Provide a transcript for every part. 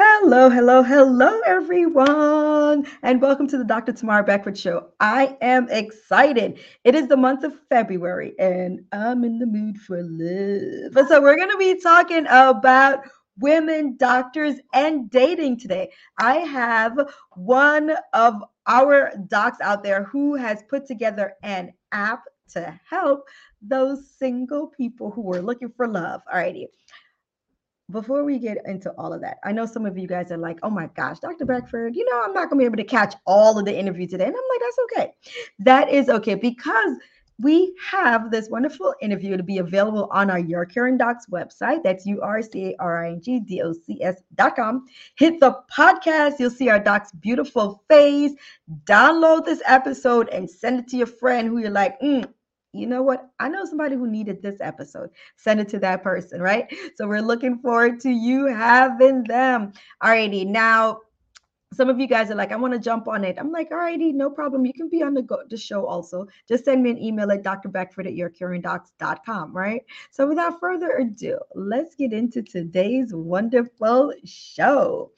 Hello, hello, hello, everyone, and welcome to the Dr. Tamara Beckford Show. I am excited. It is the month of February, and I'm in the mood for love. So, we're going to be talking about women doctors and dating today. I have one of our docs out there who has put together an app to help those single people who are looking for love. Alrighty before we get into all of that, I know some of you guys are like, oh my gosh, Dr. Beckford, you know, I'm not going to be able to catch all of the interview today. And I'm like, that's okay. That is okay because we have this wonderful interview to be available on our Your Caring Docs website. That's U-R-C-A-R-I-N-G-D-O-C-S dot com. Hit the podcast. You'll see our doc's beautiful face. Download this episode and send it to your friend who you're like, mm, you know what? I know somebody who needed this episode. Send it to that person, right? So we're looking forward to you having them. Alrighty. Now, some of you guys are like, I want to jump on it. I'm like, alrighty, no problem. You can be on the, go- the show also. Just send me an email at drbeckford at yourcaringdocs.com, right? So without further ado, let's get into today's wonderful show.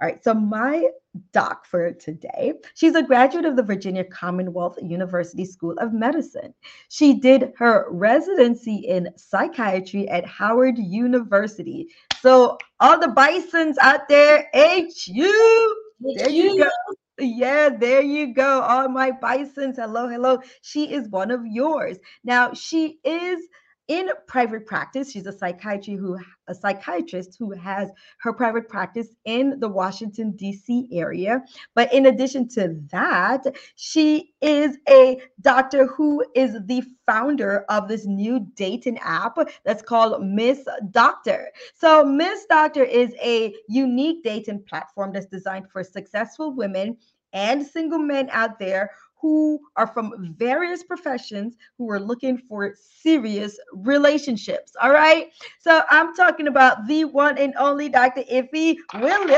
All right, so my doc for today, she's a graduate of the Virginia Commonwealth University School of Medicine. She did her residency in psychiatry at Howard University. So, all the bisons out there, HU, there you go. Yeah, there you go. All my bisons. Hello, hello. She is one of yours. Now, she is in private practice. She's a psychiatry who a psychiatrist who has her private practice in the Washington D.C. area. But in addition to that, she is a doctor who is the founder of this new dating app that's called Miss Doctor. So Miss Doctor is a unique dating platform that's designed for successful women and single men out there who are from various professions who are looking for serious relationships. All right. So I'm talking about the one and only Dr. Ifie Williams.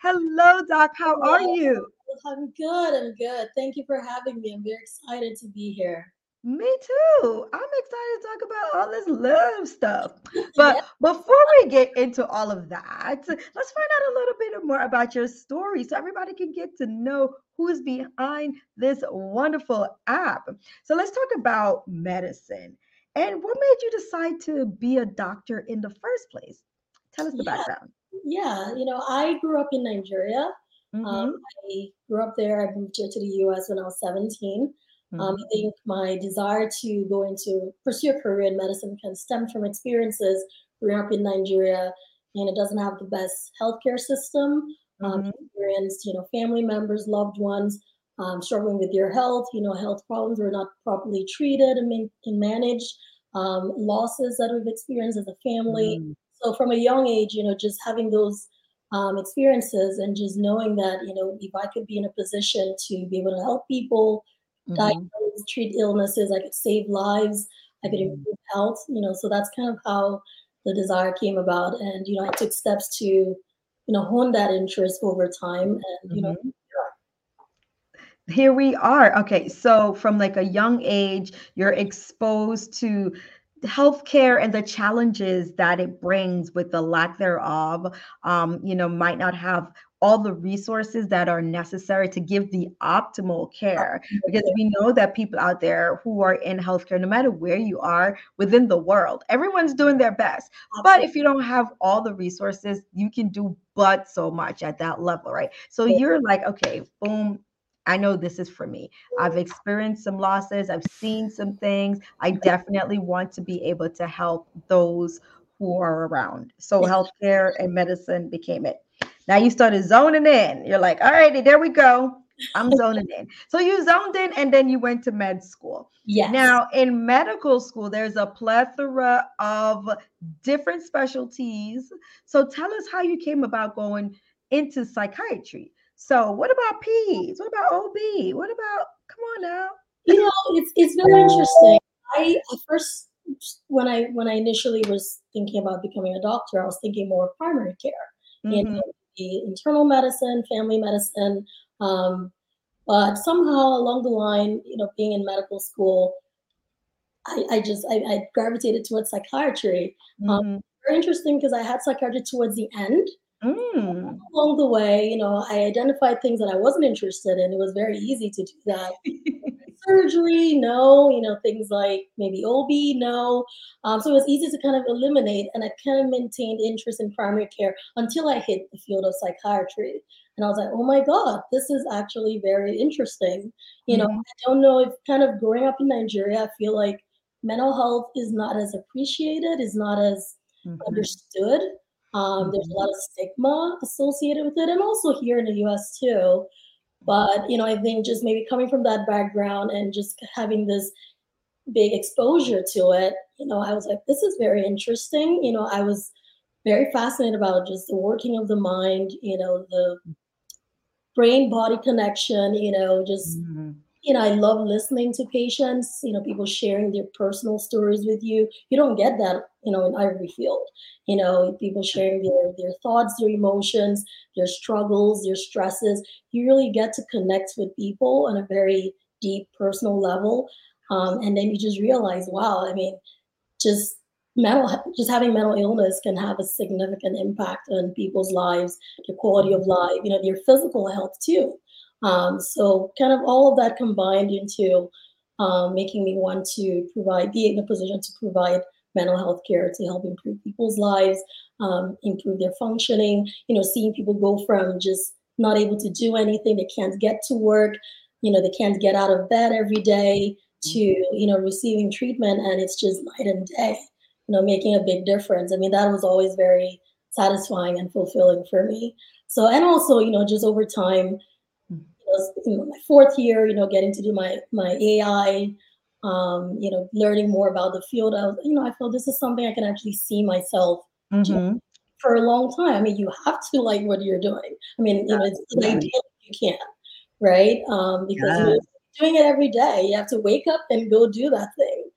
Hello, Doc. How are you? I'm good. I'm good. Thank you for having me. I'm very excited to be here. Me too. I'm excited to talk about all this love stuff. But before we get into all of that, let's find out a little bit more about your story so everybody can get to know who's behind this wonderful app. So let's talk about medicine. And what made you decide to be a doctor in the first place? Tell us the yeah. background. Yeah, you know, I grew up in Nigeria. Um, mm-hmm. Um, I grew up there. I moved here to the US when I was 17. Um, mm-hmm. Um, I think my desire to go into pursue a career in medicine can stem from experiences growing up in Nigeria, and it doesn't have the best healthcare system. Um, mm-hmm. experienced, you know, family members, loved ones um, struggling with their health. You know, health problems were not properly treated and, man- and managed. Um, losses that we've experienced as a family. Mm-hmm. So from a young age, you know, just having those um, experiences and just knowing that, you know, if I could be in a position to be able to help people mm-hmm. diagnose, treat illnesses. I could save lives. I could mm-hmm. improve health. You know, so that's kind of how the desire came about. And you know, I took steps to, you know, hone that interest over time. And you know, mm-hmm. here we are. Okay, so from like a young age, you're exposed to healthcare and the challenges that it brings with the lack thereof um, you know might not have all the resources that are necessary to give the optimal care because we know that people out there who are in healthcare no matter where you are within the world everyone's doing their best but if you don't have all the resources you can do but so much at that level right so you're like okay boom I know this is for me. I've experienced some losses, I've seen some things. I definitely want to be able to help those who are around. So healthcare and medicine became it. Now you started zoning in. You're like, all righty, there we go. I'm zoning in. So you zoned in and then you went to med school. Yes. Now in medical school, there's a plethora of different specialties. So tell us how you came about going into psychiatry. So what about peds? What about OB? What about come on now? You know, it's it's very interesting. I first when I when I initially was thinking about becoming a doctor, I was thinking more of primary care. Mm-hmm. You know, the internal medicine, family medicine. Um, but somehow along the line, you know, being in medical school, I, I just I, I, gravitated towards psychiatry. Um, mm-hmm. Um, very interesting because I had psychiatry towards the end. Mm. Along the way, you know, I identified things that I wasn't interested in. It was very easy to do that. Surgery, no. You know, things like maybe OB, no. Um, so it was easy to kind of eliminate, and I kind of maintained interest in primary care until I hit the field of psychiatry. And I was like, oh my God, this is actually very interesting. You mm-hmm. know, I don't know if kind of growing up in Nigeria, I feel like mental health is not as appreciated, is not as mm-hmm. understood. Um, there's a lot of stigma associated with it, and also here in the US too. But you know, I think just maybe coming from that background and just having this big exposure to it, you know, I was like, this is very interesting. You know, I was very fascinated about just the working of the mind, you know, the brain body connection, you know, just mm-hmm you know, I love listening to patients, you know, people sharing their personal stories with you. You don't get that, you know, in every field. You know, people sharing their their thoughts, their emotions, their struggles, their stresses. You really get to connect with people on a very deep personal level. Um, and then you just realize, wow, I mean, just mental just having mental illness can have a significant impact on people's lives, their quality of life, you know, their physical health too. Um, so kind of all of that combined into um, making me want to provide, be in a position to provide mental health care to help improve people's lives, um, improve their functioning, you know, seeing people go from just not able to do anything, they can't get to work, you know, they can't get out of bed every day to, you know, receiving treatment and it's just night and day, you know, making a big difference. I mean, that was always very satisfying and fulfilling for me. So, and also, you know, just over time, was you know, my fourth year, you know, getting to do my my AI, um, you know, learning more about the field. I was, you know, I felt this is something I can actually see myself mm-hmm. for a long time. I mean, you have to like what you're doing. I mean, you know, it's, it's ideal you can, right? Um, because you're doing it every day. You have to wake up and go do that thing.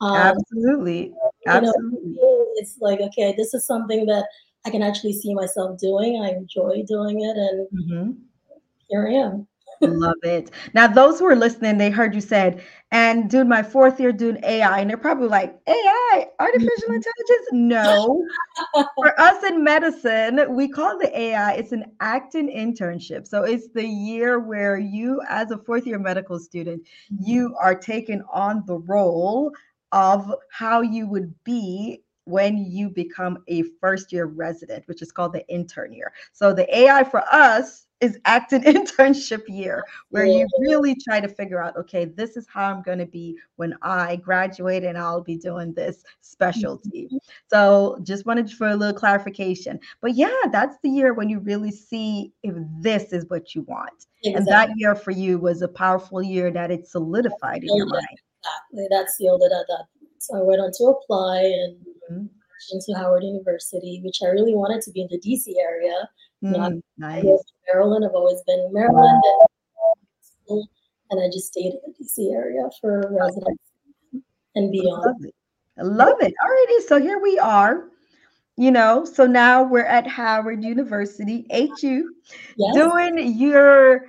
Um, Absolutely. Absolutely. Know, it's like, okay, this is something that I can actually see myself doing. I enjoy doing it. And mm-hmm. here I am. Love it. Now, those who are listening, they heard you said, and dude, my fourth year doing AI, and they're probably like, AI, artificial mm-hmm. intelligence? No. For us in medicine, we call the AI, it's an acting internship. So it's the year where you, as a fourth year medical student, you mm-hmm. are taking on the role of how you would be when you become a first year resident, which is called the intern year. So the AI for us is acting internship year where yeah. you really try to figure out okay this is how i'm going to be when i graduate and i'll be doing this specialty mm-hmm. so just wanted for a little clarification but yeah that's the year when you really see if this is what you want exactly. and that year for you was a powerful year that it solidified in your mind exactly that's it at that so i went on to apply and mm-hmm. into howard university which i really wanted to be in the dc area Mm, nice. Maryland. I've always been in Maryland, and, and I just stayed in the DC area for residence and beyond. I love it. I love it. Alrighty, so here we are. You know, so now we're at Howard University, HU, yes. doing your,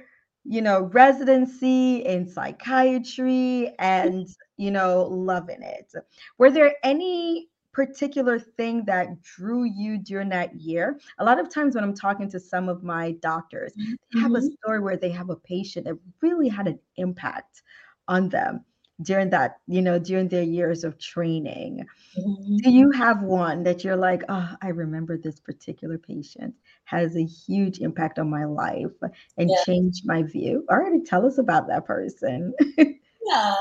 you know, residency in psychiatry and, you know, loving it. Were there any particular thing that drew you during that year? A lot of times when I'm talking to some of my doctors, mm-hmm. they have a mm-hmm. story where they have a patient that really had an impact on them during that, you know, during their years of training. Mm-hmm. Do you have one that you're like, oh, I remember this particular patient has a huge impact on my life and yeah. changed my view? Already tell us about that person. yeah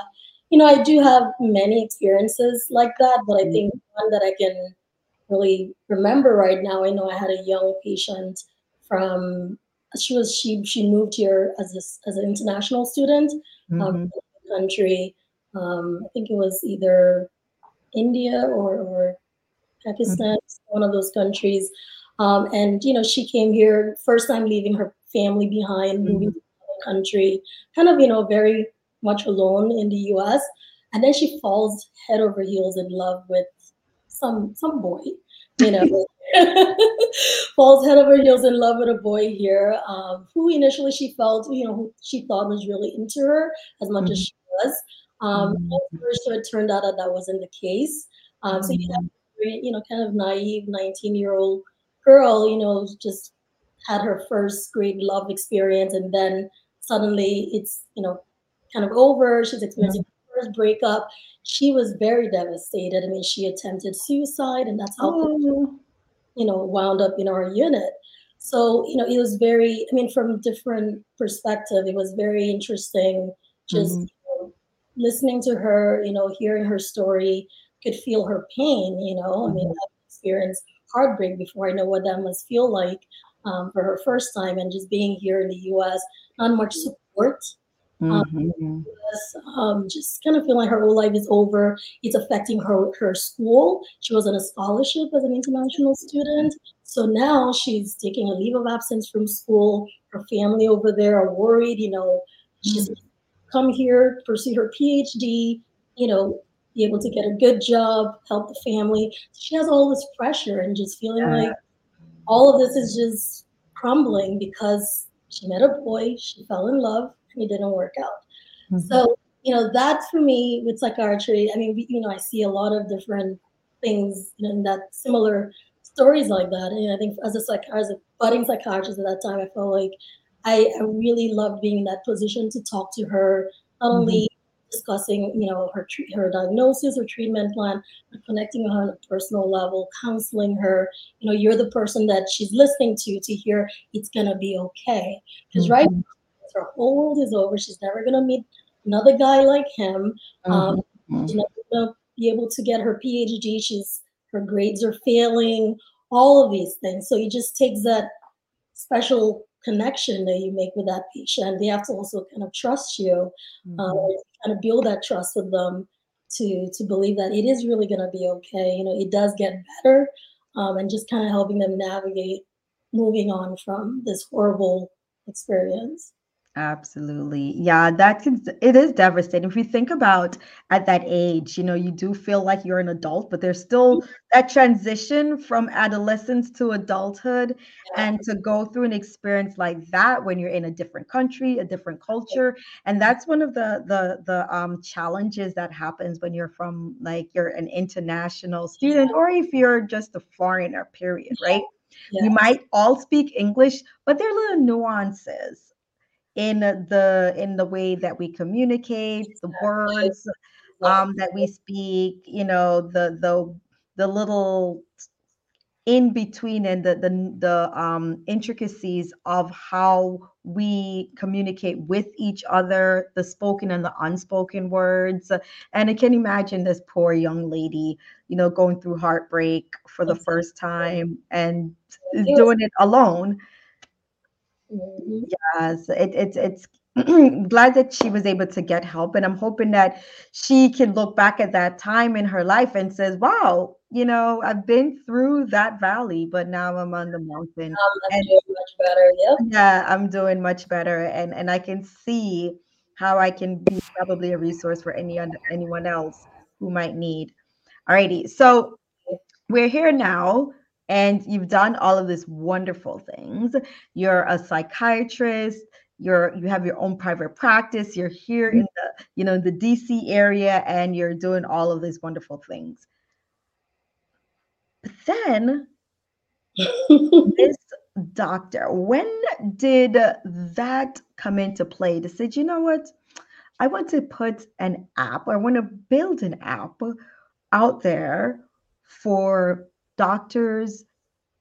you know, I do have many experiences like that, but I mm-hmm. think one that I can really remember right now, I know I had a young patient from she was she she moved here as a, as an international student um, mm-hmm. um, country. Um, I think it was either India or, or Pakistan, mm-hmm. one of those countries. Um, and you know, she came here first time leaving her family behind, mm-hmm. moving to another country, kind of you know very much alone in the US. And then she falls head over heels in love with some some boy, you know. falls head over heels in love with a boy here, um, who initially she felt, you know, who she thought was really into her as much mm-hmm. as she was. Um, mm-hmm. so it turned out that that wasn't the case. Um, so you have, mm-hmm. you know, kind of naive 19 year old girl, you know, just had her first great love experience, and then suddenly it's, you know, kind of over. She's experiencing mm-hmm. first breakup. She was very devastated. I mean, she attempted suicide, and that's how, oh. you know, wound up in our unit. So, you know, it was very, I mean, from different perspective, it was very interesting just mm-hmm. Listening to her, you know, hearing her story, could feel her pain, you know. I mean, mm-hmm. I've experienced heartbreak before I know what that must feel like um, for her first time and just being here in the US, not much support um, mm-hmm. um, just kind of feeling like her whole life is over. It's affecting her her school. She was on a scholarship as an international student, so now she's taking a leave of absence from school. Her family over there are worried. You know, she's mm-hmm. Come here pursue her PhD. You know, be able to get a good job, help the family. She has all this pressure and just feeling yeah. like all of this is just crumbling because she met a boy, she fell in love, it didn't work out. Mm-hmm. So, you know, that for me with psychiatry, I mean, you know, I see a lot of different things in that similar stories like that. And I think as a psych, as a budding psychiatrist at that time, I felt like I, I really loved being in that position to talk to her, not mm-hmm. only discussing, you know, her her diagnosis or treatment plan, but connecting with her on a personal level, counseling her. You know, you're the person that she's listening to to hear it's gonna be okay. Because mm-hmm. right her whole world is over. She's never gonna meet another guy like him. Um, mm-hmm. She's never gonna be able to get her PhD. She's her grades are failing. All of these things. So it just takes that special connection that you make with that patient. They have to also kind of trust you, mm-hmm. um, kind of build that trust with them to to believe that it is really going to be okay. You know, it does get better, um, and just kind of helping them navigate moving on from this horrible experience. Absolutely. Yeah, that can, it is devastating. If you think about at that age, you know, you do feel like you're an adult, but there's still that transition from adolescence to adulthood and to go through an experience like that when you're in a different country, a different culture. And that's one of the the the um challenges that happens when you're from like you're an international student or if you're just a foreigner, period, right? Yeah. You might all speak English, but there are little nuances in the in the way that we communicate, the words um, that we speak, you know, the the the little in between and the the, the um, intricacies of how we communicate with each other, the spoken and the unspoken words. And I can imagine this poor young lady, you know, going through heartbreak for the first time and doing it alone. Mm-hmm. Yes, it, it's it's glad that she was able to get help, and I'm hoping that she can look back at that time in her life and says, "Wow, you know, I've been through that valley, but now I'm on the mountain. Um, I'm and, doing much better. Yep. Yeah, I'm doing much better, and and I can see how I can be probably a resource for any anyone else who might need. Alrighty, so we're here now and you've done all of these wonderful things. You're a psychiatrist. You're you have your own private practice. You're here in the you know the dc area and you're doing all of these wonderful things. But then Miss Doctor when did that come into play? To say you know what? I want to put an app i want to build an app out there for doctors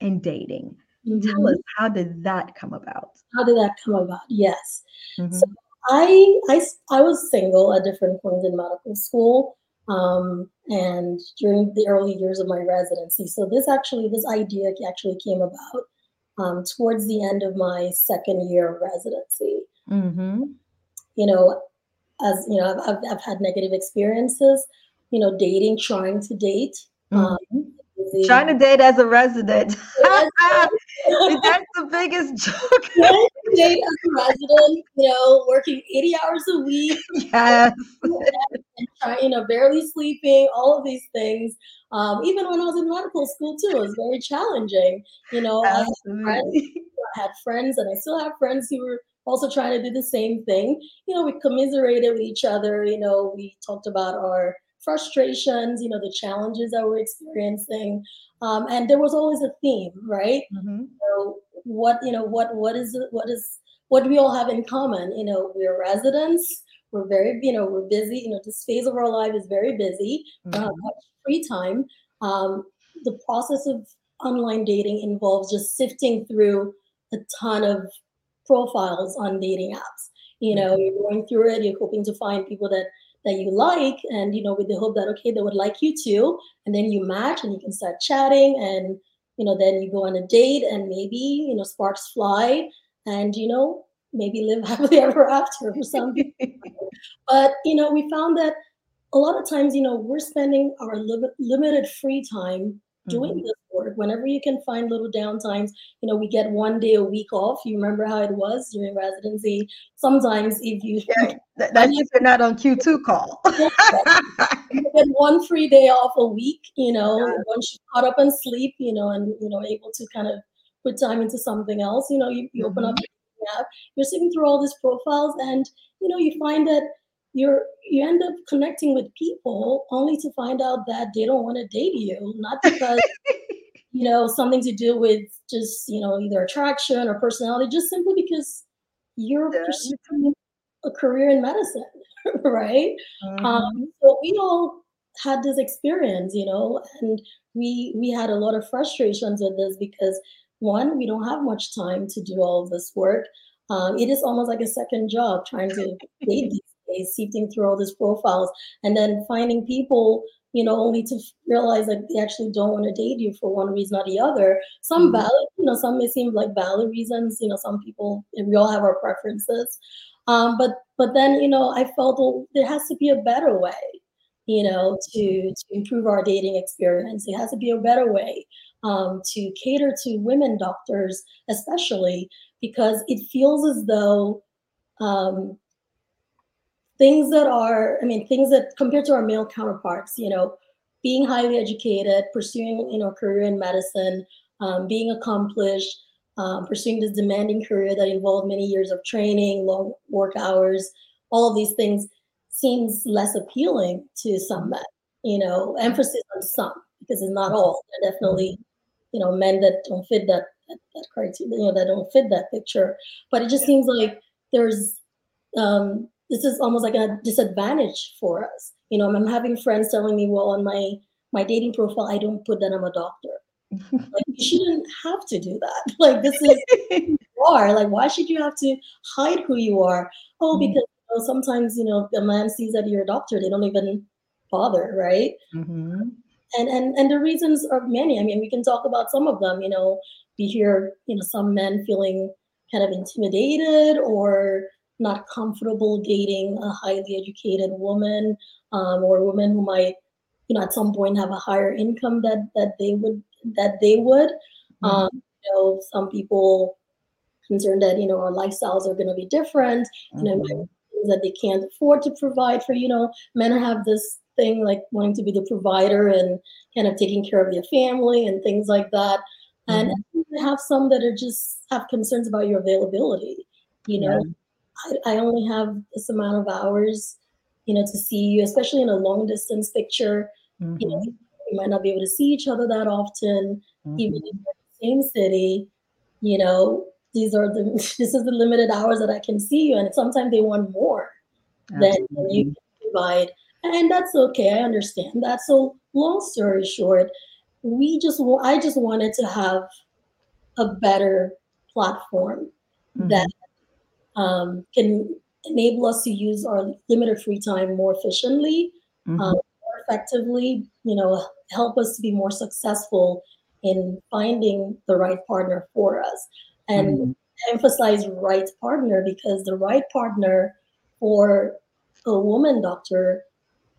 and dating. Mm-hmm. Tell us how did that come about? How did that come about? Yes. Mm-hmm. So I, I I was single at different points in medical school um, and during the early years of my residency. So this actually this idea actually came about um, towards the end of my second year of residency. Mm-hmm. You know, as you know, I've, I've, I've, had negative experiences. You know, dating, trying to date. Um, mm-hmm. Um, Trying to date as a resident. That's the biggest joke. Trying to date as a resident, you know, working 80 hours a week. Yes. And, trying, you know, barely sleeping, all of these things. Um, even when I was in medical school too, it was very challenging. You know, I had, friends, I had friends and I still have friends who were also trying to do the same thing. You know, we commiserated with each other. You know, we talked about our frustrations, you know, the challenges that we're experiencing. Um, and there was always a theme, right? Mm-hmm. So what, you know, what, what is, what is, what do we all have in common? You know, we're residents. We're very, you know, we're busy. You know, this phase of our life is very busy. Mm-hmm. Uh, free time. Um, the process of online dating involves just sifting through a ton of profiles on dating apps. You know, mm-hmm. you're going through it, you're hoping to find people that that you like, and you know, with the hope that okay, they would like you too, and then you match and you can start chatting, and you know, then you go on a date, and maybe you know, sparks fly, and you know, maybe live happily ever after for some but you know, we found that a lot of times, you know, we're spending our li- limited free time doing mm-hmm. this work whenever you can find little downtimes you know we get one day a week off you remember how it was during residency sometimes if you yeah, that's if you're not on q2 call you get one free day off a week you know yeah. once you caught up and sleep you know and you know able to kind of put time into something else you know you, you mm-hmm. open up mm-hmm. app you're sitting through all these profiles and you know you find that you're you end up connecting with people only to find out that they don't want to date you not because you know something to do with just you know either attraction or personality just simply because you're yeah. pursuing a career in medicine right mm-hmm. um, so we all had this experience you know and we we had a lot of frustrations with this because one we don't have much time to do all of this work um, it is almost like a second job trying to date these sifting through all these profiles and then finding people, you know, only to realize that they actually don't want to date you for one reason or the other. Some mm-hmm. valid, you know, some may seem like valid reasons. You know, some people, we all have our preferences. Um, but but then, you know, I felt well, there has to be a better way you know, to, to improve our dating experience. It has to be a better way um, to cater to women doctors, especially because it feels as though um, things that are, I mean, things that compared to our male counterparts, you know, being highly educated, pursuing, you know, a career in medicine, um, being accomplished, um, pursuing this demanding career that involved many years of training, long work hours, all of these things seems less appealing to some men. You know, emphasis on some because it's not all. There are definitely, you know, men that don't fit that that, that criteria, you know, that don't fit that picture. But it just seems like there's um, this is almost like a disadvantage for us. You know, I'm having friends telling me, well, on my my dating profile, I don't put that I'm a doctor. like you shouldn't have to do that. Like this is you are. Like why should you have to hide who you are? Oh, mm-hmm. because you know, sometimes you know the man sees that you're a doctor, they don't even bother, right? Mm-hmm. And and and the reasons are many. I mean, we can talk about some of them. You know, we hear you know some men feeling kind of intimidated or not comfortable dating a highly educated woman um, or a woman who might you know at some point have a higher income that that they would that they would mm-hmm. um, you know some people concerned that you know our lifestyles are going to be different mm-hmm. you know mm-hmm. that they can't afford to provide for you know men have this thing like wanting to be the provider and kind of taking care of their family and things like that and mm-hmm. have some that are just have concerns about your availability you know yeah I, I only have this amount of hours, you know, to see you, especially in a long distance picture. Mm-hmm. You know, mm-hmm. we might not be able to see each other that often, mm-hmm. even in the same city. You know, these are the this is the limited hours that I can see you, and sometimes they want more Absolutely. than you can provide, and that's okay. I understand that. So, long story short, we just I just wanted to have a better platform mm-hmm. that um, can enable us to use our limited free time more efficiently, mm-hmm. um, more effectively, you know, help us to be more successful in finding the right partner for us. And mm-hmm. emphasize right partner because the right partner for a woman doctor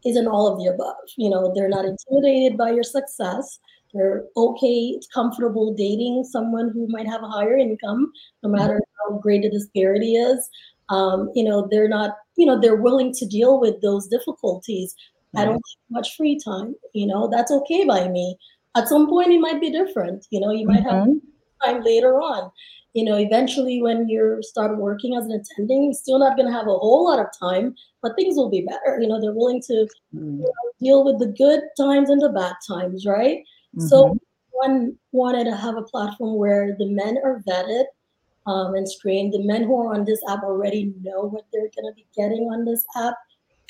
isn't all of the above. You know, they're not intimidated by your success. They're okay, comfortable dating someone who might have a higher income, no matter how great the disparity is. Um, you know, they're not, you know, they're willing to deal with those difficulties. I don't have much free time, you know, that's okay by me. At some point, it might be different, you know, you might mm-hmm. have time later on. you know, eventually when you start working as an attending, you're still not going to have a whole lot of time, but things will be better. You know, they're willing to mm. you know, deal with the good times and the bad times, right? Mm-hmm. So one wanted to have a platform where the men are vetted um, and screened. The men who are on this app already know what they're going to be getting on this app.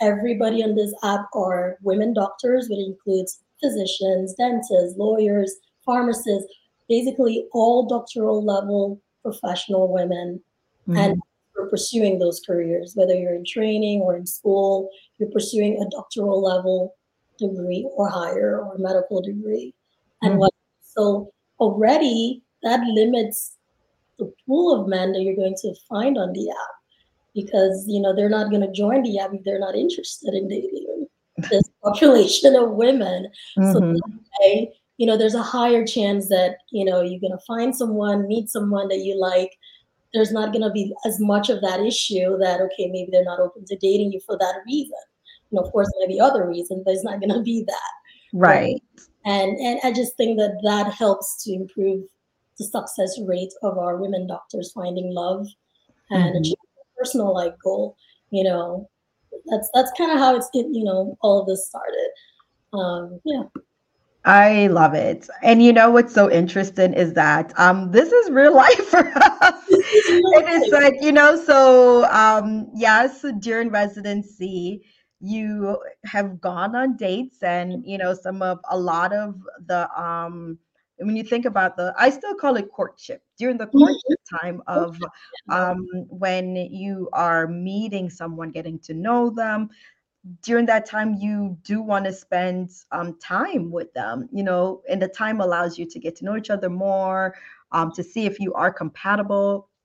Everybody on this app are women doctors, which includes physicians, dentists, lawyers, pharmacists, basically all doctoral level professional women. Mm-hmm. And you're pursuing those careers, whether you're in training or in school, you're pursuing a doctoral level degree or higher or medical degree. And mm-hmm. what so already that limits the pool of men that you're going to find on the app because you know they're not going to join the app if they're not interested in dating this population of women. Mm-hmm. So you know, there's a higher chance that, you know, you're going to find someone, meet someone that you like. There's not going to be as much of that issue that, okay, maybe they're not open to dating you for that reason. You know, of course, maybe other reasons, but it's not going to be that. Right. And, and I just think that that helps to improve the success rate of our women doctors finding love and mm-hmm. achieving a personal life goal. You know, that's that's kind of how it's you know all of this started. Um, yeah. I love it. And you know what's so interesting is that um this is real life for us. it is like, you know, so um yes, during residency, you have gone on dates and you know some of a lot of the um when you think about the i still call it courtship. During the courtship time of um, when you are meeting someone getting to know them during that time you do want to spend um, time with them you know and the time allows you to get to know each other more um, to see if you are compatible. mm-hmm.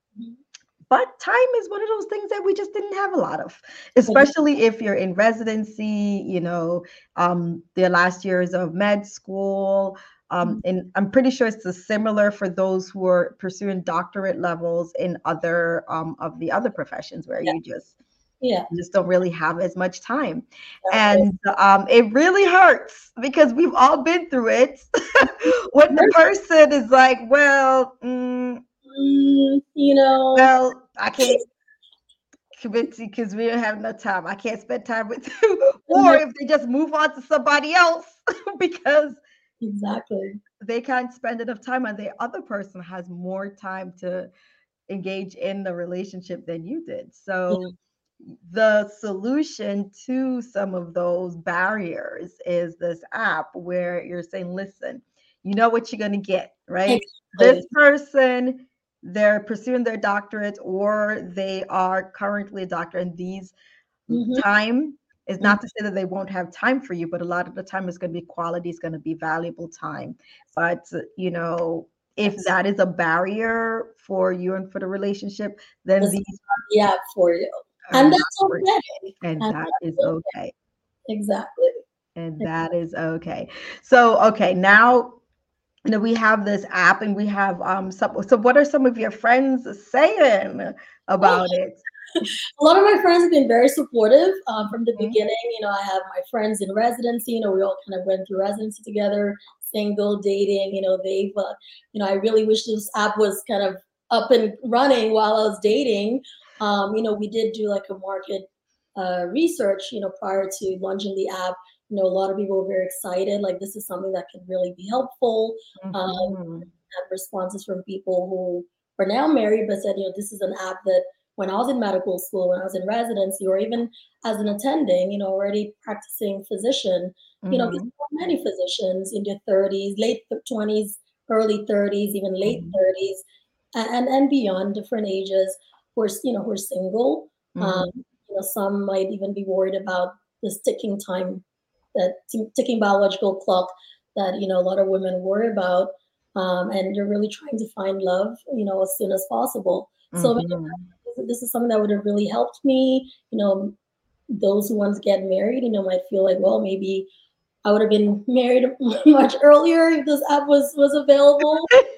But time is one of those things that we just didn't have a lot of especially if you're in residency you know um, the last years of med school um, mm-hmm. and I'm pretty sure it's similar for those who are pursuing doctorate levels in other um, of the other professions where yeah. you just yeah. you just don't really have as much time. And um, it really hurts because we've all been through it. When the person is like well mm, mm, you know. Well i can't commit to because we don't have enough time. I can't spend time with you or if they just move on to somebody else because exactly. they can't spend enough time and the other person has more time to engage in the relationship than you did. So yeah. the solution to some of those barriers is this app where you're saying, listen, you know what you're going to get, right? This person, they're pursuing their doctorate or they are currently a doctor, and these mm-hmm. time is not mm-hmm. to say that they won't have time for you, but a lot of the time it's going to be quality, it's going to be valuable time. But, you know, if that is a barrier for you and for the relationship, then these yeah for you and that's okay. And, and that is okay. okay. Exactly. And that is okay. So, okay, now you know we have this app and we have um some so what are some of your friends saying about it a lot of my friends have been very supportive um, from the mm-hmm. beginning you know i have my friends in residency you know we all kind of went through residency together single dating you know they've uh, you know i really wish this app was kind of up and running while i was dating um, you know, we did do like a market uh, research, you know, prior to launching the app. You know, a lot of people were very excited. Like, this is something that can really be helpful. Um, mm-hmm. Um, responses from people who are now married, but said, you know, this is an app that when I was in medical school, when I was in residency, or even as an attending, you know, already practicing physician, mm-hmm. you know, mm-hmm. many physicians in their 30s, late 20s, early 30s, even late mm-hmm. 30s, and, and beyond, different ages who are you know who are single. Mm-hmm. Um, you know, some might even be worried about the sticking time, that ticking biological clock that you know a lot of women worry about, um, and you're really trying to find love, you know, as soon as possible. Mm-hmm. So this is something that would have really helped me. You know, those who want to get married, you know, might feel like, well, maybe I would have been married much earlier if this app was was available.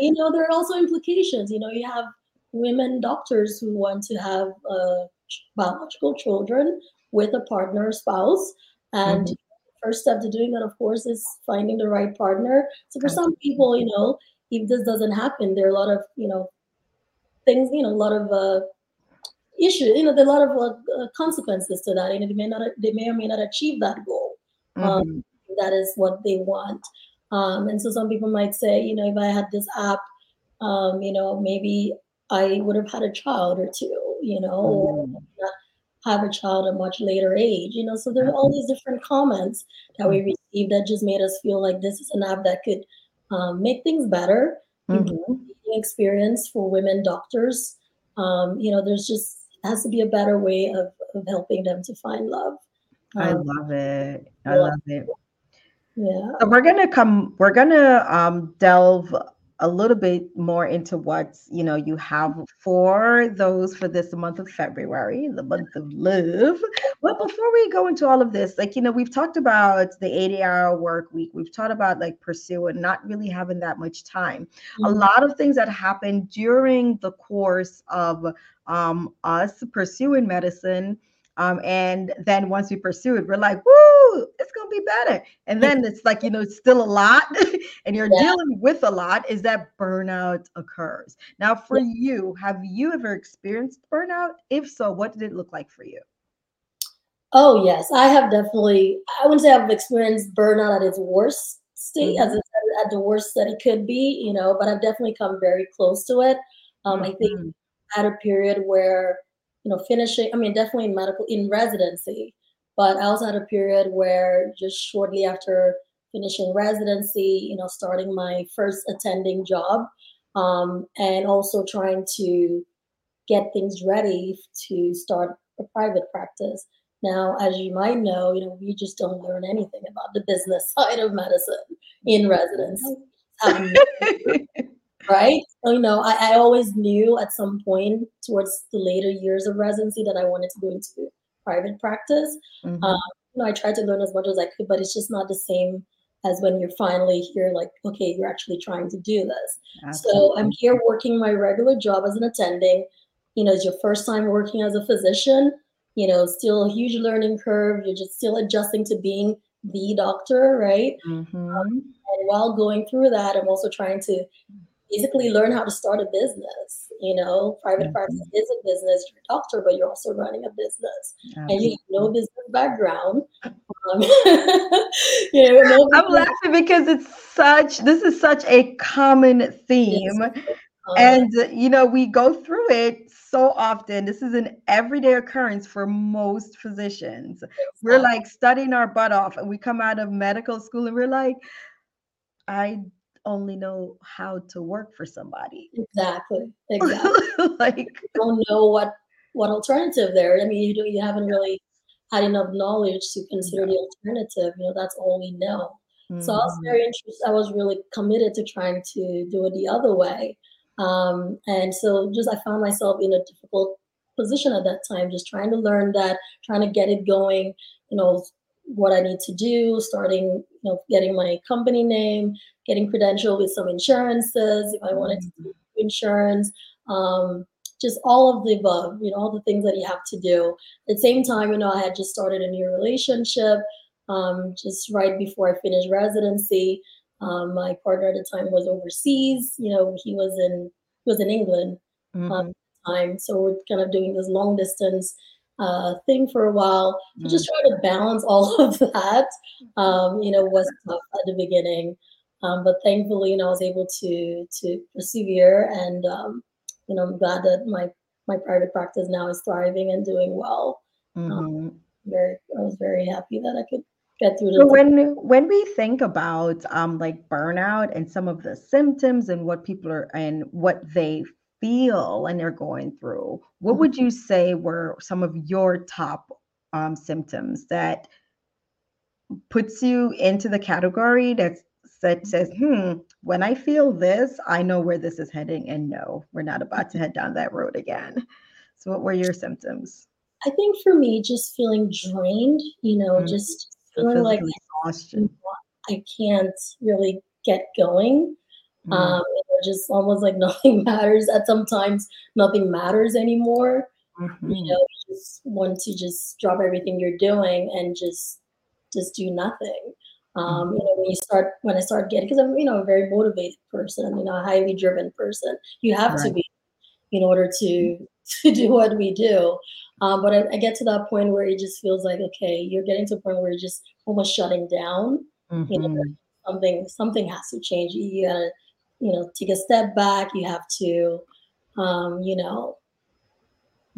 you know, there are also implications. You know, you have women doctors who want to have uh, biological children with a partner spouse and mm-hmm. first step to doing that of course is finding the right partner so for some people you know if this doesn't happen, there are a lot of you know things, you know, a lot of uh, issues, you know, there are a lot of uh, consequences to that, and they may not, they may or may not achieve that goal. Um, mm-hmm. that is what they want. Um, and so some people might say, you know, if I had this app, um, you know, maybe I would have had a child or two, you know, mm-hmm. Have a child at a much later age, you know. So there are all these different comments that we mm-hmm. received that just made us feel like this is an app that could um, make things better, mm-hmm. experience for women doctors. Um, you know, there's just has to be a better way of, of helping them to find love. I um, love it. I love it. Yeah. So we're gonna come. We're gonna um, delve a little bit more into what you know you have for those for this month of February, the month of love. But before we go into all of this, like you know, we've talked about the 80-hour work week. We've talked about like pursuing, not really having that much time. Mm-hmm. A lot of things that happen during the course of um, us pursuing medicine um, and then once we pursue it, we're like, woo, it's gonna be better. And then it's like, you know, it's still a lot, and you're yeah. dealing with a lot, is that burnout occurs. Now, for yeah. you, have you ever experienced burnout? If so, what did it look like for you? Oh, yes, I have definitely, I wouldn't say I've experienced burnout at its worst state, mm-hmm. as at the worst that it could be, you know, but I've definitely come very close to it. Um, mm-hmm. I think at a period where you know, finishing, I mean, definitely in medical, in residency, but I also had a period where just shortly after finishing residency, you know, starting my first attending job, um, and also trying to get things ready to start a private practice. Now, as you might know, you know, we just don't learn anything about the business side of medicine in residency. right? So, you know, I, I always knew at some point towards the later years of residency that I wanted to go into private practice. Mm-hmm. Um, you know, I tried to learn as much as I could, but it's just not the same as when you're finally here, like, okay, you're actually trying to do this. Absolutely. So I'm here working my regular job as an attending. You know, it's your first time working as a physician. You know, still a huge learning curve. You're just still adjusting to being the doctor, right? Mm-hmm. Um, and while going through that, I'm also trying to basically learn how to start a business. You know, private mm-hmm. practice is a business. You're a doctor, but you're also running a business, Absolutely. and you have no business background. Um, you know, no I'm laughing because it's such. This is such a common theme. Yes. and you know we go through it so often this is an everyday occurrence for most physicians we're like studying our butt off and we come out of medical school and we're like i only know how to work for somebody. Exactly. Exactly. like you don't know what what alternative there. I mean, you do you haven't really had enough knowledge to consider the alternative. You know, that's all we know. Mm-hmm. So I was very mm-hmm. interested. I was really committed to trying to do it the other way. Um, and so just I found myself in a difficult position at that time, just trying to learn that, trying to get it going, you know, what I need to do, starting, you know, getting my company name, getting credentialed with some insurances, if I wanted to do insurance, um, just all of the above, you know, all the things that you have to do. At the same time, you know, I had just started a new relationship um, just right before I finished residency. Um, my partner at the time was overseas. You know, he was in he was in England um, mm-hmm. time, so we're kind of doing this long distance uh, thing for a while. Mm-hmm. Just trying to balance all of that. Um, you know, was tough at the beginning. Um, but thankfully, you know, I was able to to persevere, and um, you know, I'm glad that my my private practice now is thriving and doing well. Um, mm-hmm. Very, I was very happy that I could get through. So when when we think about um like burnout and some of the symptoms and what people are and what they feel and they're going through, what mm-hmm. would you say were some of your top um symptoms that puts you into the category that's that says, hmm, when I feel this, I know where this is heading. And no, we're not about to head down that road again. So, what were your symptoms? I think for me, just feeling drained, you know, mm-hmm. just feeling like exhaustion. I can't really get going. Mm-hmm. Um, just almost like nothing matters. At sometimes, nothing matters anymore. Mm-hmm. You know, you just want to just drop everything you're doing and just just do nothing. Um, you know, when you start when I start getting because I'm you know a very motivated person, you know, a highly driven person. You have right. to be in order to to do what we do. Um, but I, I, get to that point where it just feels like okay, you're getting to a point where you're just almost shutting down. Mm-hmm. You know, mm-hmm. something something has to change. You gotta you know take a step back. You have to um, you know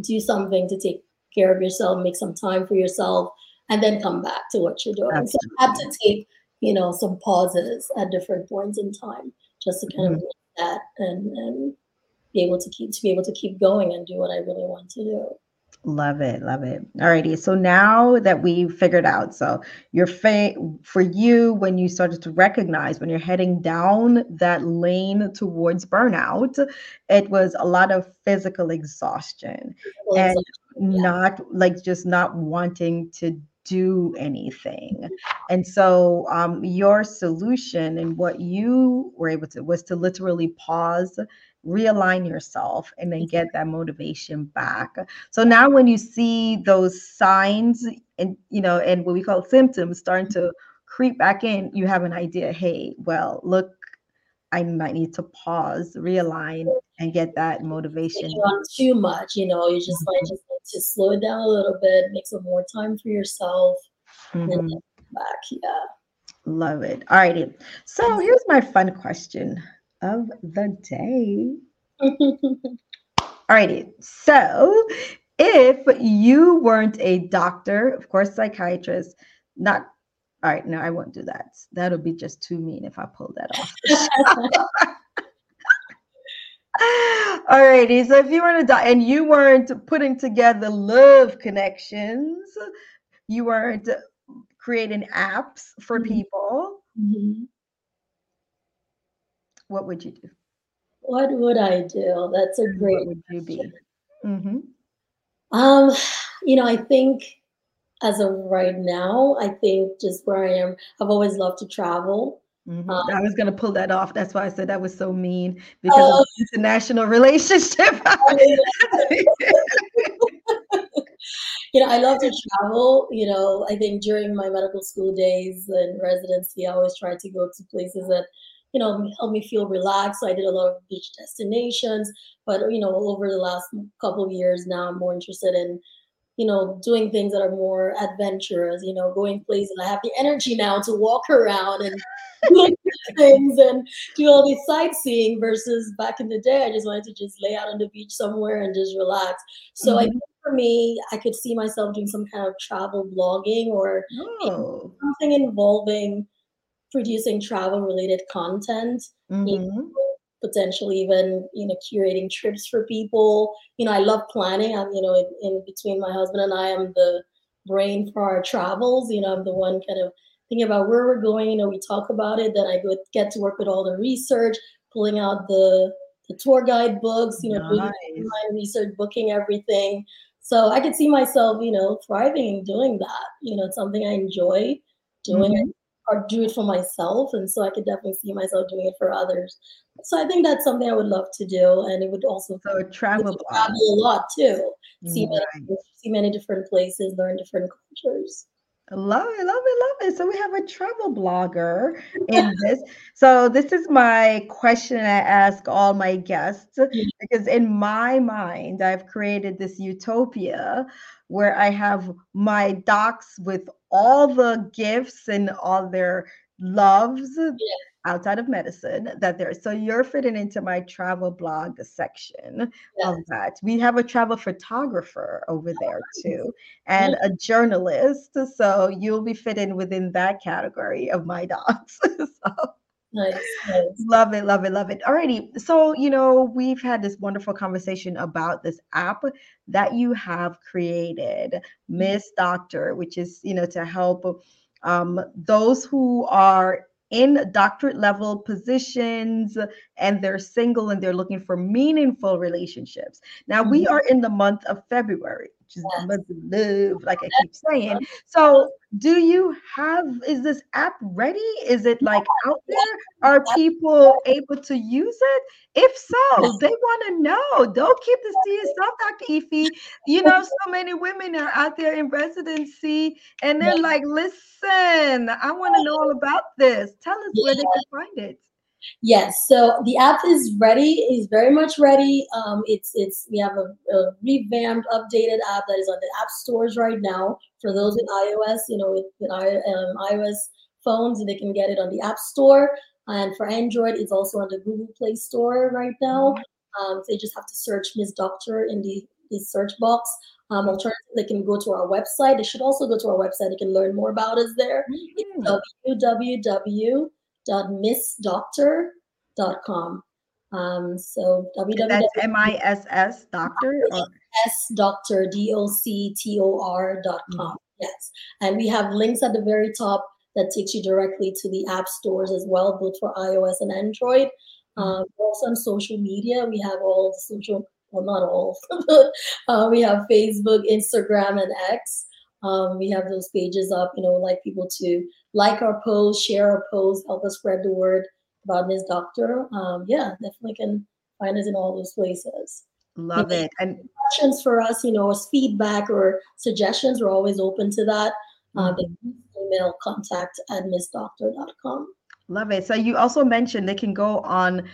do something to take care of yourself, make some time for yourself, and then come back to what you're doing. Absolutely. So I have to take you know some pauses at different points in time just to kind mm-hmm. of that and and be able to keep to be able to keep going and do what I really want to do. Love it, love it. Alrighty, so now that we figured out, so your fa- for you when you started to recognize when you're heading down that lane towards burnout, it was a lot of physical exhaustion physical and exhaustion, yeah. not like just not wanting to do anything. And so um, your solution and what you were able to was to literally pause realign yourself and then get mm-hmm. that motivation back. So now when you see those signs and you know and what we call symptoms starting mm-hmm. to creep back in you have an idea hey well look i might need to pause realign and get that motivation. too much you know you just like mm-hmm. just need to slow it down a little bit make some more time for yourself mm-hmm. and back yeah. Love it. All righty. So here's my fun question of the day. Alrighty, so if you weren't a doctor, of course, psychiatrist, not all right, no, I won't do that. That'll be just too mean if I pull that off. Alrighty, so if you weren't a doctor and you weren't putting together love connections, you weren't creating apps for mm-hmm. people. Mm-hmm what would you do? What would I do? That's a great. What would you be? Mm-hmm. Um, you know, I think as of right now, I think just where I am, I've always loved to travel. Mm-hmm. Um, I was gonna pull that off. That's why I said that was so mean because uh, of international relationship. you know, I love to travel. You know, I think during my medical school days and residency, I always tried to go to places that you know, helped me feel relaxed. So I did a lot of beach destinations, but you know, over the last couple of years now, I'm more interested in, you know, doing things that are more adventurous. You know, going places. I have the energy now to walk around and do things and do all these sightseeing. Versus back in the day, I just wanted to just lay out on the beach somewhere and just relax. So mm-hmm. I think for me, I could see myself doing some kind of travel blogging or oh. something involving producing travel related content mm-hmm. potentially even you know curating trips for people. You know i love planning. I'm you know in, in, between my husband and i am the brain for our travels. You know i'm the one kind of thinking about where we're going. You know we talk about it. Then i go get to work with all the research pulling out the the tour guide books you know nice. doing my research booking everything. So i could see myself you know thriving in doing that. You know it's something i enjoy doing. Mm-hmm or do it for myself. And so I could definitely see myself doing it for others. So I think that's something I would love to do. And it would also so travel, travel a lot too. See, mm, right. many, see many different places, learn different cultures. Love it, love it, love it. So we have a travel blogger in this. So this is my question I ask all my guests mm-hmm. because in my mind, I've created this utopia where I have my docs with all the gifts and all their loves yeah. outside of medicine that there. So you're fitting into my travel blog section yeah. of that. We have a travel photographer over there too, and a journalist. So you'll be fitting within that category of my docs. so Nice, nice. Love it, love it, love it. Alrighty. So, you know, we've had this wonderful conversation about this app that you have created, mm-hmm. Miss Doctor, which is, you know, to help um, those who are in doctorate level positions and they're single and they're looking for meaningful relationships. Now, we mm-hmm. are in the month of February. Just must love, like I keep saying. So, do you have? Is this app ready? Is it like out there? Are people able to use it? If so, they want to know. Don't keep this to yourself, Dr. Ifie. You know, so many women are out there in residency, and they're like, "Listen, I want to know all about this. Tell us where they can find it." Yes, so the app is ready. is very much ready. Um, it's it's we have a, a, revamped, updated app that is on the app stores right now. For those with iOS, you know, with, with um, iOS phones, they can get it on the App Store. And for Android, it's also on the Google Play Store right now. Um, they just have to search Miss Doctor in the, the search box. Um, alternatively, they can go to our website. They should also go to our website. They can learn more about us there. Mm-hmm. It's www www.missdoctor.com. Um, so www. That's M I S S doctor. S doctor D O C T O R dot com. Mm-hmm. Yes, and we have links at the very top that takes you directly to the app stores as well, both for iOS and Android. Mm-hmm. Um, also on social media, we have all the social. Well, not all. uh, we have Facebook, Instagram, and X. Um, we have those pages up, you know, like people to like our posts, share our posts, help us spread the word about Miss Doctor. Um, yeah, definitely can find us in all those places. Love it. And questions for us, you know, as feedback or suggestions, we're always open to that. Uh, mm-hmm. email contact at missdoctor.com. Love it. So you also mentioned they can go on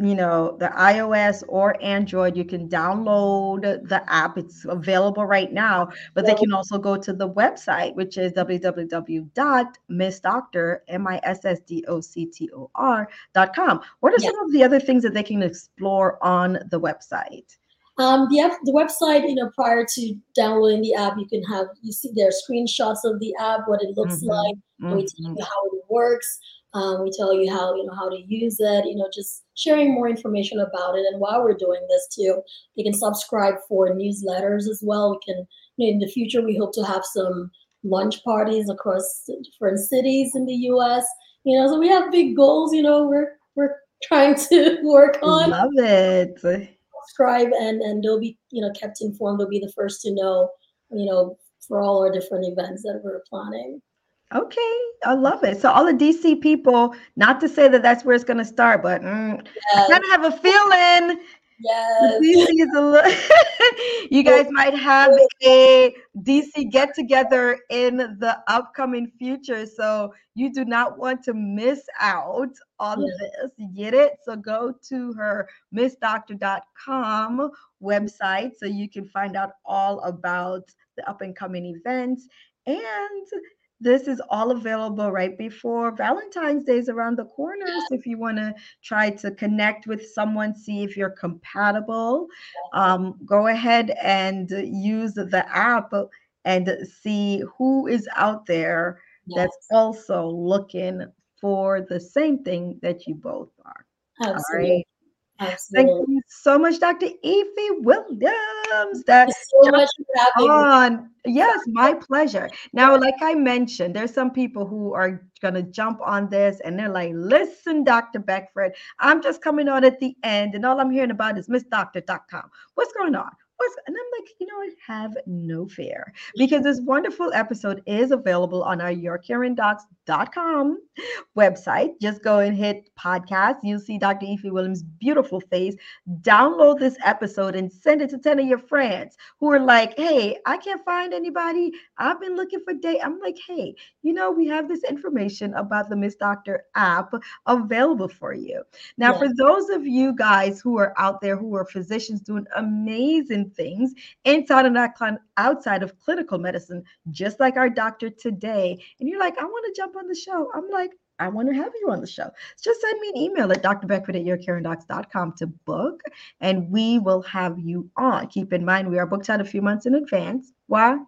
you know the ios or android you can download the app it's available right now but they can also go to the website which is www.missdoctor m-i-s-s-d-o-c-t-o-r.com what are some of the other things that they can explore on the website um, the, app, the website, you know, prior to downloading the app, you can have, you see there screenshots of the app, what it looks mm-hmm. like, mm-hmm. we tell you how it works. Um, we tell you how you know how to use it. You know, just sharing more information about it. And while we're doing this too, you can subscribe for newsletters as well. We can you know, in the future we hope to have some lunch parties across different cities in the U.S. You know, so we have big goals. You know, we're we're trying to work on. Love it. Subscribe and and they'll be you know kept informed. They'll be the first to know. You know, for all our different events that we're planning. Okay, I love it. So all the DC people, not to say that that's where it's going to start, but mm, yes. I kind of have a feeling. Yes. DC is a little. you guys might have a DC get together in the upcoming future, so you do not want to miss out on yes. this. You get it? So go to her missdoctor.com website so you can find out all about the up and coming events and this is all available right before Valentine's Day is around the corner. So if you want to try to connect with someone, see if you're compatible, um, go ahead and use the app and see who is out there yes. that's also looking for the same thing that you both are. Absolutely. All right. Absolutely. Thank you so much, Dr. Ifie Williams. That's so much on. Yes, my pleasure. Now, like I mentioned, there's some people who are gonna jump on this and they're like, listen, Dr. Beckford, I'm just coming on at the end, and all I'm hearing about is missdoctor.com. What's going on? And I'm like, you know what? Have no fear because this wonderful episode is available on our YourCaringDocs.com website. Just go and hit podcast. You'll see Dr. Ifie Williams' beautiful face. Download this episode and send it to 10 of your friends who are like, hey, I can't find anybody. I've been looking for date. I'm like, hey, you know, we have this information about the Miss Doctor app available for you. Now, yeah. for those of you guys who are out there who are physicians doing amazing things inside and outside of clinical medicine, just like our doctor today. And you're like, I want to jump on the show. I'm like, I want to have you on the show. Just send me an email at drbeckford at yourcaringdocs.com to book, and we will have you on. Keep in mind, we are booked out a few months in advance. Why?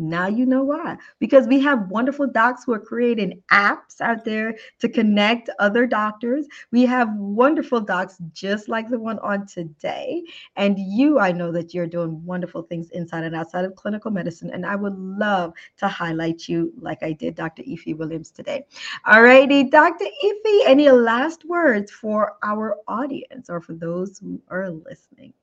Now you know why. Because we have wonderful docs who are creating apps out there to connect other doctors. We have wonderful docs just like the one on today. And you, I know that you're doing wonderful things inside and outside of clinical medicine. And I would love to highlight you like I did Dr. Ifie Williams today. All righty, Dr. Ifie, any last words for our audience or for those who are listening?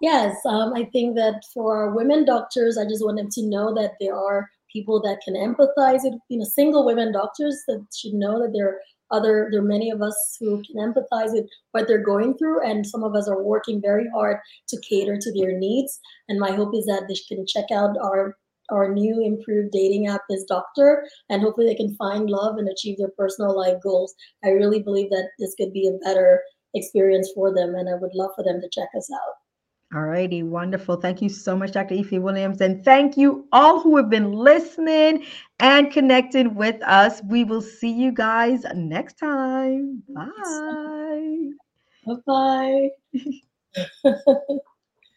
Yes, um, I think that for women doctors, I just want them to know that there are people that can empathize with, you know, single women doctors that should know that there are other, there are many of us who can empathize with what they're going through. And some of us are working very hard to cater to their needs. And my hope is that they can check out our our new improved dating app is Doctor, and hopefully they can find love and achieve their personal life goals. I really believe that this could be a better experience for them, and I would love for them to check us out. All righty, wonderful. Thank you so much, Dr. Ifie Williams. And thank you all who have been listening and connected with us. We will see you guys next time. Bye. Bye bye.